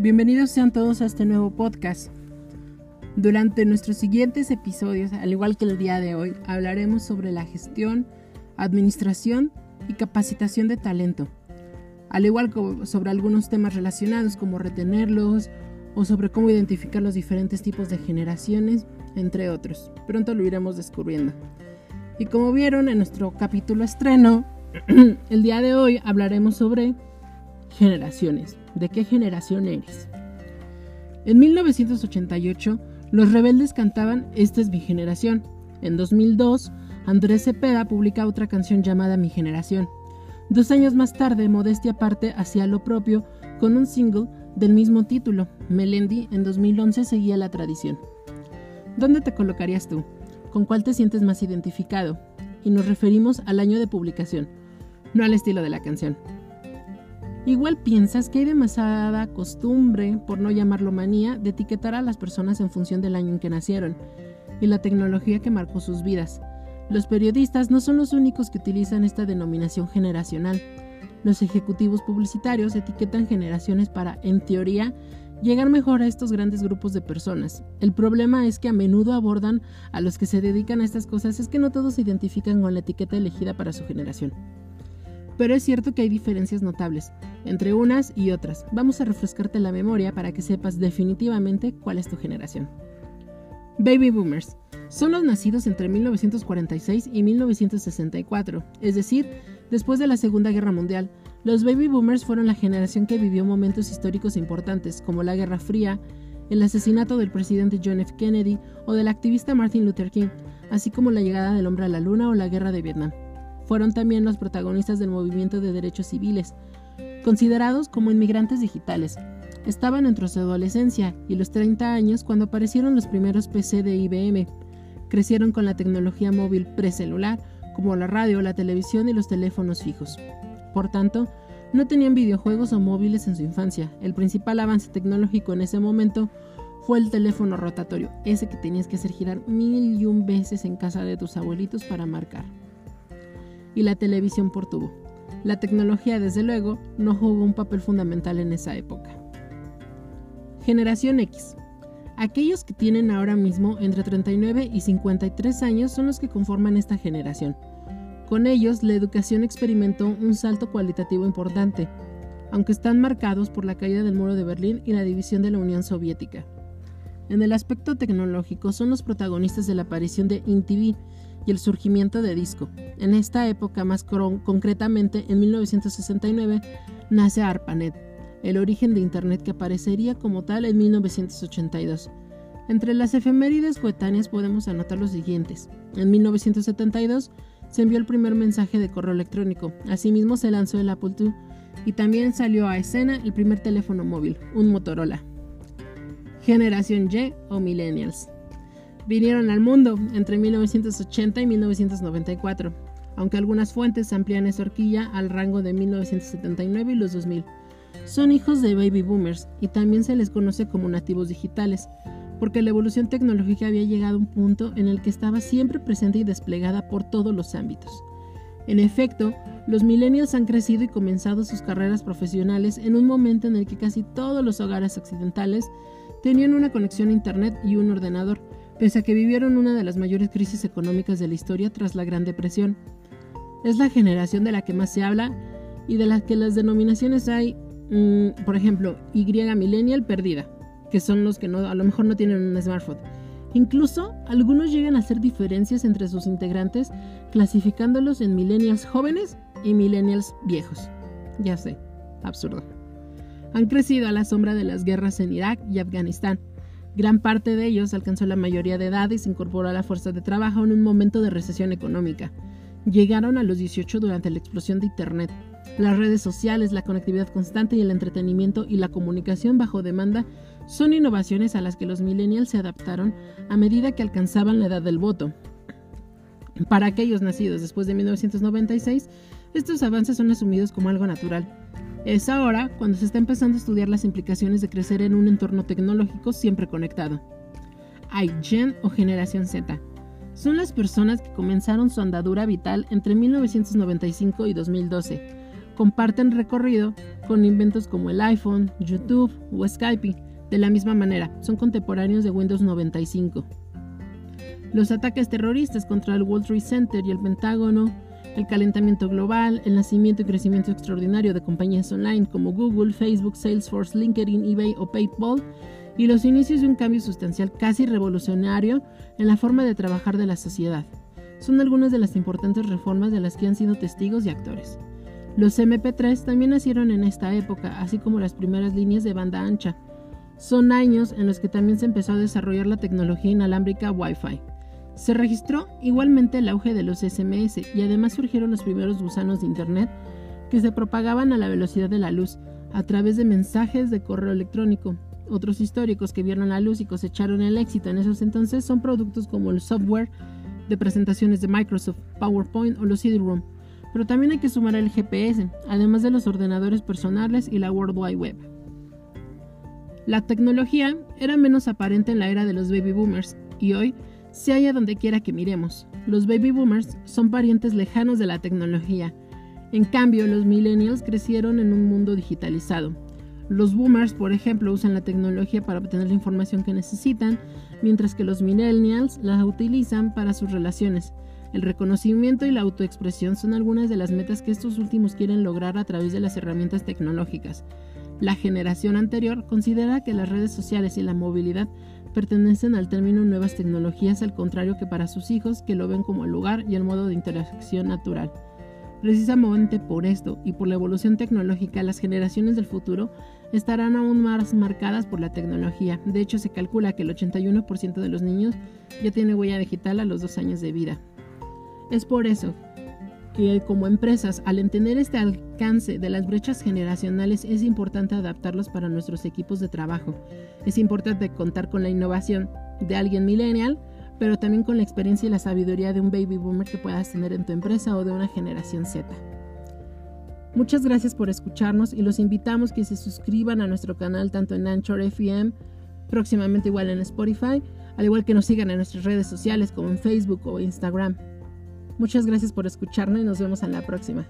Bienvenidos sean todos a este nuevo podcast. Durante nuestros siguientes episodios, al igual que el día de hoy, hablaremos sobre la gestión, administración y capacitación de talento, al igual que sobre algunos temas relacionados como retenerlos o sobre cómo identificar los diferentes tipos de generaciones, entre otros. Pronto lo iremos descubriendo. Y como vieron en nuestro capítulo estreno, el día de hoy hablaremos sobre generaciones. ¿De qué generación eres? En 1988, los rebeldes cantaban Esta es mi generación. En 2002, Andrés Cepeda publica otra canción llamada Mi generación. Dos años más tarde, Modestia aparte hacía lo propio con un single del mismo título. Melendi en 2011 seguía la tradición. ¿Dónde te colocarías tú? ¿Con cuál te sientes más identificado? Y nos referimos al año de publicación, no al estilo de la canción. Igual piensas que hay demasiada costumbre, por no llamarlo manía, de etiquetar a las personas en función del año en que nacieron y la tecnología que marcó sus vidas. Los periodistas no son los únicos que utilizan esta denominación generacional. Los ejecutivos publicitarios etiquetan generaciones para, en teoría, llegar mejor a estos grandes grupos de personas. El problema es que a menudo abordan a los que se dedican a estas cosas es que no todos se identifican con la etiqueta elegida para su generación. Pero es cierto que hay diferencias notables entre unas y otras. Vamos a refrescarte la memoria para que sepas definitivamente cuál es tu generación. Baby Boomers son los nacidos entre 1946 y 1964, es decir, después de la Segunda Guerra Mundial. Los Baby Boomers fueron la generación que vivió momentos históricos importantes como la Guerra Fría, el asesinato del presidente John F. Kennedy o del activista Martin Luther King, así como la llegada del hombre a la luna o la guerra de Vietnam fueron también los protagonistas del movimiento de derechos civiles, considerados como inmigrantes digitales. Estaban entre su adolescencia y los 30 años cuando aparecieron los primeros PC de IBM. Crecieron con la tecnología móvil precelular, como la radio, la televisión y los teléfonos fijos. Por tanto, no tenían videojuegos o móviles en su infancia. El principal avance tecnológico en ese momento fue el teléfono rotatorio, ese que tenías que hacer girar mil y un veces en casa de tus abuelitos para marcar y la televisión por tubo. La tecnología, desde luego, no jugó un papel fundamental en esa época. Generación X. Aquellos que tienen ahora mismo entre 39 y 53 años son los que conforman esta generación. Con ellos, la educación experimentó un salto cualitativo importante, aunque están marcados por la caída del muro de Berlín y la división de la Unión Soviética. En el aspecto tecnológico son los protagonistas de la aparición de InTV, y el surgimiento de disco. En esta época, más concretamente en 1969, nace ARPANET, el origen de Internet que aparecería como tal en 1982. Entre las efemérides coetáneas podemos anotar los siguientes. En 1972 se envió el primer mensaje de correo electrónico, asimismo se lanzó el Apple II y también salió a escena el primer teléfono móvil, un Motorola. Generación Y o Millennials vinieron al mundo entre 1980 y 1994, aunque algunas fuentes amplían esa horquilla al rango de 1979 y los 2000. Son hijos de baby boomers y también se les conoce como nativos digitales, porque la evolución tecnológica había llegado a un punto en el que estaba siempre presente y desplegada por todos los ámbitos. En efecto, los millennials han crecido y comenzado sus carreras profesionales en un momento en el que casi todos los hogares occidentales tenían una conexión a Internet y un ordenador, pese a que vivieron una de las mayores crisis económicas de la historia tras la Gran Depresión. Es la generación de la que más se habla y de la que las denominaciones hay, mm, por ejemplo, Y millennial perdida, que son los que a lo mejor no tienen un smartphone. Incluso algunos llegan a hacer diferencias entre sus integrantes, clasificándolos en millennials jóvenes y millennials viejos. Ya sé, absurdo. Han crecido a la sombra de las guerras en Irak y Afganistán, Gran parte de ellos alcanzó la mayoría de edad y se incorporó a la fuerza de trabajo en un momento de recesión económica. Llegaron a los 18 durante la explosión de Internet. Las redes sociales, la conectividad constante y el entretenimiento y la comunicación bajo demanda son innovaciones a las que los millennials se adaptaron a medida que alcanzaban la edad del voto. Para aquellos nacidos después de 1996, estos avances son asumidos como algo natural. Es ahora cuando se está empezando a estudiar las implicaciones de crecer en un entorno tecnológico siempre conectado. Hay Gen o Generación Z. Son las personas que comenzaron su andadura vital entre 1995 y 2012, comparten recorrido con inventos como el iPhone, YouTube o Skype. De la misma manera, son contemporáneos de Windows 95. Los ataques terroristas contra el World Trade Center y el Pentágono, el calentamiento global, el nacimiento y crecimiento extraordinario de compañías online como Google, Facebook, Salesforce, LinkedIn, eBay o PayPal, y los inicios de un cambio sustancial casi revolucionario en la forma de trabajar de la sociedad. Son algunas de las importantes reformas de las que han sido testigos y actores. Los MP3 también nacieron en esta época, así como las primeras líneas de banda ancha. Son años en los que también se empezó a desarrollar la tecnología inalámbrica Wi-Fi. Se registró igualmente el auge de los SMS y además surgieron los primeros gusanos de Internet que se propagaban a la velocidad de la luz a través de mensajes de correo electrónico, otros históricos que vieron la luz y cosecharon el éxito en esos entonces son productos como el software de presentaciones de Microsoft, PowerPoint o los CD-ROM, pero también hay que sumar el GPS, además de los ordenadores personales y la World Wide Web. La tecnología era menos aparente en la era de los baby boomers y hoy se halla donde quiera que miremos. Los baby boomers son parientes lejanos de la tecnología. En cambio, los millennials crecieron en un mundo digitalizado, los boomers, por ejemplo, usan la tecnología para obtener la información que necesitan, mientras que los millennials la utilizan para sus relaciones. El reconocimiento y la autoexpresión son algunas de las metas que estos últimos quieren lograr a través de las herramientas tecnológicas. La generación anterior considera que las redes sociales y la movilidad pertenecen al término nuevas tecnologías, al contrario que para sus hijos, que lo ven como el lugar y el modo de interacción natural. Precisamente por esto y por la evolución tecnológica, las generaciones del futuro estarán aún más marcadas por la tecnología. De hecho, se calcula que el 81% de los niños ya tiene huella digital a los dos años de vida. Es por eso como empresas, al entender este alcance de las brechas generacionales, es importante adaptarlos para nuestros equipos de trabajo. Es importante contar con la innovación de alguien millennial pero también con la experiencia y la sabiduría de un baby boomer que puedas tener en tu empresa o de una generación Z. Muchas gracias por escucharnos y los invitamos que se suscriban a nuestro canal tanto en Anchor FM, próximamente igual en Spotify, al igual que nos sigan en nuestras redes sociales como en Facebook o Instagram. Muchas gracias por escucharnos y nos vemos en la próxima.